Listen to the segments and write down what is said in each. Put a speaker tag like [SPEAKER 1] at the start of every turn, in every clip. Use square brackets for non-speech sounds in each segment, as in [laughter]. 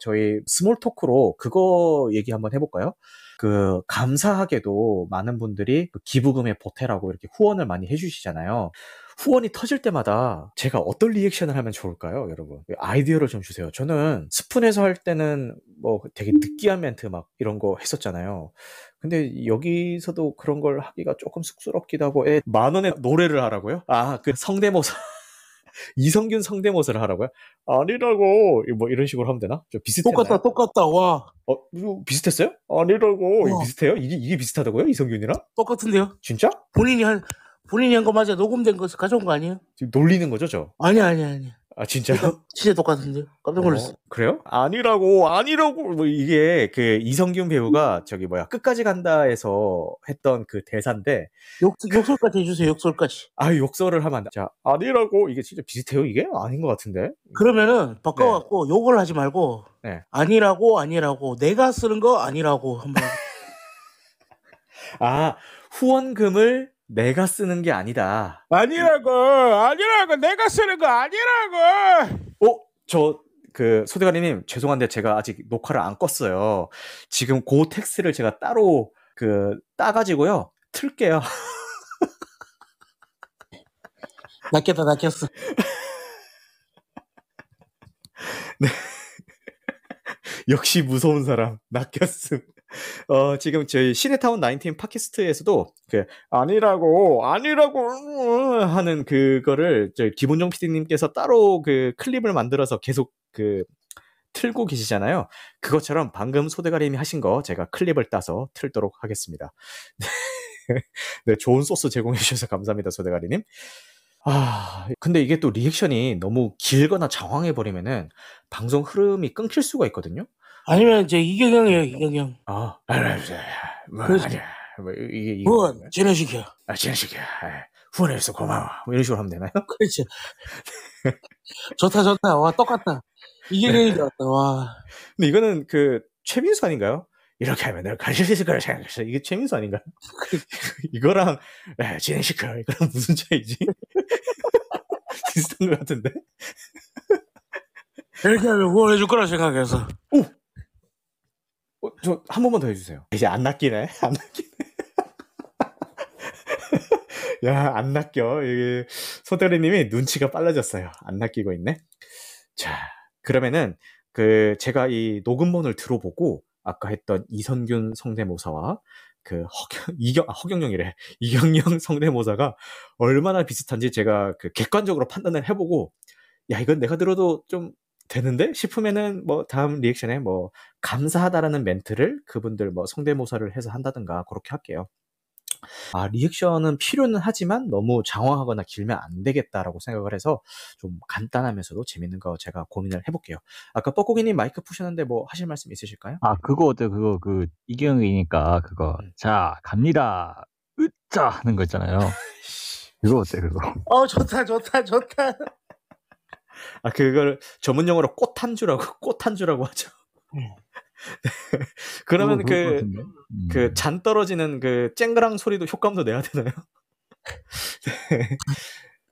[SPEAKER 1] 저희 small talk로 그거 얘기 한번 해볼까요? 그 감사하게도 많은 분들이 그 기부금에 보태라고 이렇게 후원을 많이 해주시잖아요. 후원이 터질 때마다 제가 어떤 리액션을 하면 좋을까요, 여러분? 아이디어를 좀 주세요. 저는 스푼에서 할 때는 뭐 되게 느끼한 멘트 막 이런 거 했었잖아요. 근데 여기서도 그런 걸 하기가 조금 쑥스럽기도 하고, 에, 만 원의 노래를 하라고요? 아, 그 성대모사. 이성균 성대모사를 하라고요? 아니라고 뭐 이런 식으로 하면 되나? 좀 비슷했나요?
[SPEAKER 2] 똑같다, 똑같다. 와,
[SPEAKER 1] 어, 비슷했어요? 아니라고 이게. 비슷해요? 이게 이게 비슷하다고요? 이성균이랑?
[SPEAKER 2] 똑같은데요?
[SPEAKER 1] 진짜?
[SPEAKER 2] 본인이 한, 본인이 한 거 맞아. 녹음된 거 가져온 거 아니에요?
[SPEAKER 1] 지금 놀리는 거죠, 저?
[SPEAKER 2] 아니야, 아니야, 아니야.
[SPEAKER 1] 아 진짜요?
[SPEAKER 2] 진짜, 똑같은데요? 깜짝 놀랐어.
[SPEAKER 1] 어, 그래요? 아니라고 아니라고 뭐 이게 그 이성균 배우가 저기 뭐야 끝까지 간다에서 했던 그 대사인데
[SPEAKER 2] 욕, 욕설까지 해주세요, 욕설까지.
[SPEAKER 1] 아 욕설을 하면 안 돼. 자 아니라고 이게 진짜 비슷해요 이게 아닌 것 같은데
[SPEAKER 2] 그러면은 바꿔갖고 욕을 하지 말고
[SPEAKER 1] 네.
[SPEAKER 2] 아니라고 아니라고 내가 쓰는 거 아니라고 한번 [laughs]
[SPEAKER 1] 아 후원금을 내가 쓰는 게 아니다.
[SPEAKER 2] 아니라고 아니라고 내가 쓰는 거 아니라고
[SPEAKER 1] 어? 저, 그, 소대가리님, 죄송한데 제가 아직 녹화를 안 껐어요. 지금 그 텍스트를 제가 따로, 그, 따가지고요. 틀게요. [laughs]
[SPEAKER 2] 낚였다 낚였어 [laughs]
[SPEAKER 1] 역시 무서운 사람, 낚였음. 어, 지금 저희 시네타운 19 팟캐스트에서도 그, 아니라고, 아니라고, 음, 하는 그거를 저희 기본정 PD님께서 따로 그 클립을 만들어서 계속 그, 틀고 계시잖아요. 그것처럼 방금 소대가림이 하신 거 제가 클립을 따서 틀도록 하겠습니다. [laughs] 네, 좋은 소스 제공해 주셔서 감사합니다, 소대가리님. 아, 근데 이게 또 리액션이 너무 길거나 장황해 버리면은 방송 흐름이 끊길 수가 있거든요.
[SPEAKER 2] 아니면 이제 이경영이에요 이경영
[SPEAKER 1] 아, 알았어. 뭐,
[SPEAKER 2] 그렇지.
[SPEAKER 1] 아니야. 뭐, 이게, 이게.
[SPEAKER 2] 후원 진행시켜
[SPEAKER 1] 아, 진식이야. 후원해줘서 고마워. 뭐 이런 식으로 하면 되나요? [laughs]
[SPEAKER 2] 그렇지 좋다 좋다 와 똑같다 이경영이 같다 와
[SPEAKER 1] 근데 이거는 그, 최민수 아닌가요? 이렇게 하면 내가 가질 수 있을 거라 생각했어. 이게 최민수 아닌가요? [laughs] 이거랑, 에, 진행시켜. 이거랑 무슨 차이지? [laughs] 비슷한 것 같은데?
[SPEAKER 2] 이렇게 하면 후원해줄 거라 생각해서
[SPEAKER 1] 어, 저, 한 번만 더 해주세요. 이제 안 낚이네? [laughs] 안 낚이네. [laughs] 야, 안 낚여. 소대리님이 눈치가 빨라졌어요. 안 낚이고 있네. 자, 그러면은, 그, 제가 이 녹음본을 들어보고, 아까 했던 이선균 성대모사와, 그, 허경, 이경, 아, 허경영이래. [laughs] 이경영 성대모사가 얼마나 비슷한지 제가 그 객관적으로 판단을 해보고, 야, 이건 내가 들어도 좀 되는데? 싶으면은, 뭐, 다음 리액션에 뭐, 감사하다라는 멘트를 그분들 뭐 성대모사를 해서 한다든가 그렇게 할게요. 아, 리액션은 필요는 하지만 너무 장황하거나 길면 안 되겠다라고 생각을 해서 좀 간단하면서도 재밌는 거 제가 고민을 해볼게요. 아까 뻐꾸기님 마이크 푸셨는데 뭐 하실 말씀 있으실까요?
[SPEAKER 3] 아, 그거 어때? 그거, 그, 이경이니까, 그거.
[SPEAKER 1] 음.
[SPEAKER 3] 자, 갑니다. 으짜! 하는 거 있잖아요. [laughs] 그거 어때, 그거?
[SPEAKER 2] 어 좋다 좋다 좋다 [laughs]
[SPEAKER 1] 아, 그걸 전문 용어로 꽃한주라고, [laughs] 꽃한주라고 하죠.
[SPEAKER 2] 음. [laughs]
[SPEAKER 1] 그러면
[SPEAKER 3] 그? 음.
[SPEAKER 1] 그잔 떨어지는 그 쨍그랑 소리도 효과음도 내야 되나요?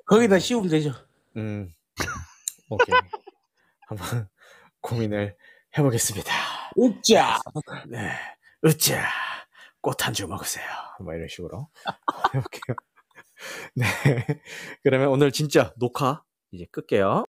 [SPEAKER 2] 거기다 씌우면 되죠
[SPEAKER 1] 음, 오케이. 한번 고민을 해보겠습니다.
[SPEAKER 2] 웃자
[SPEAKER 1] 네, 으쌰, 꽃한주 먹으세요. 뭐 이런 식으로 해볼게요. 네, 그러면 오늘 진짜 녹화 이제 끌게요.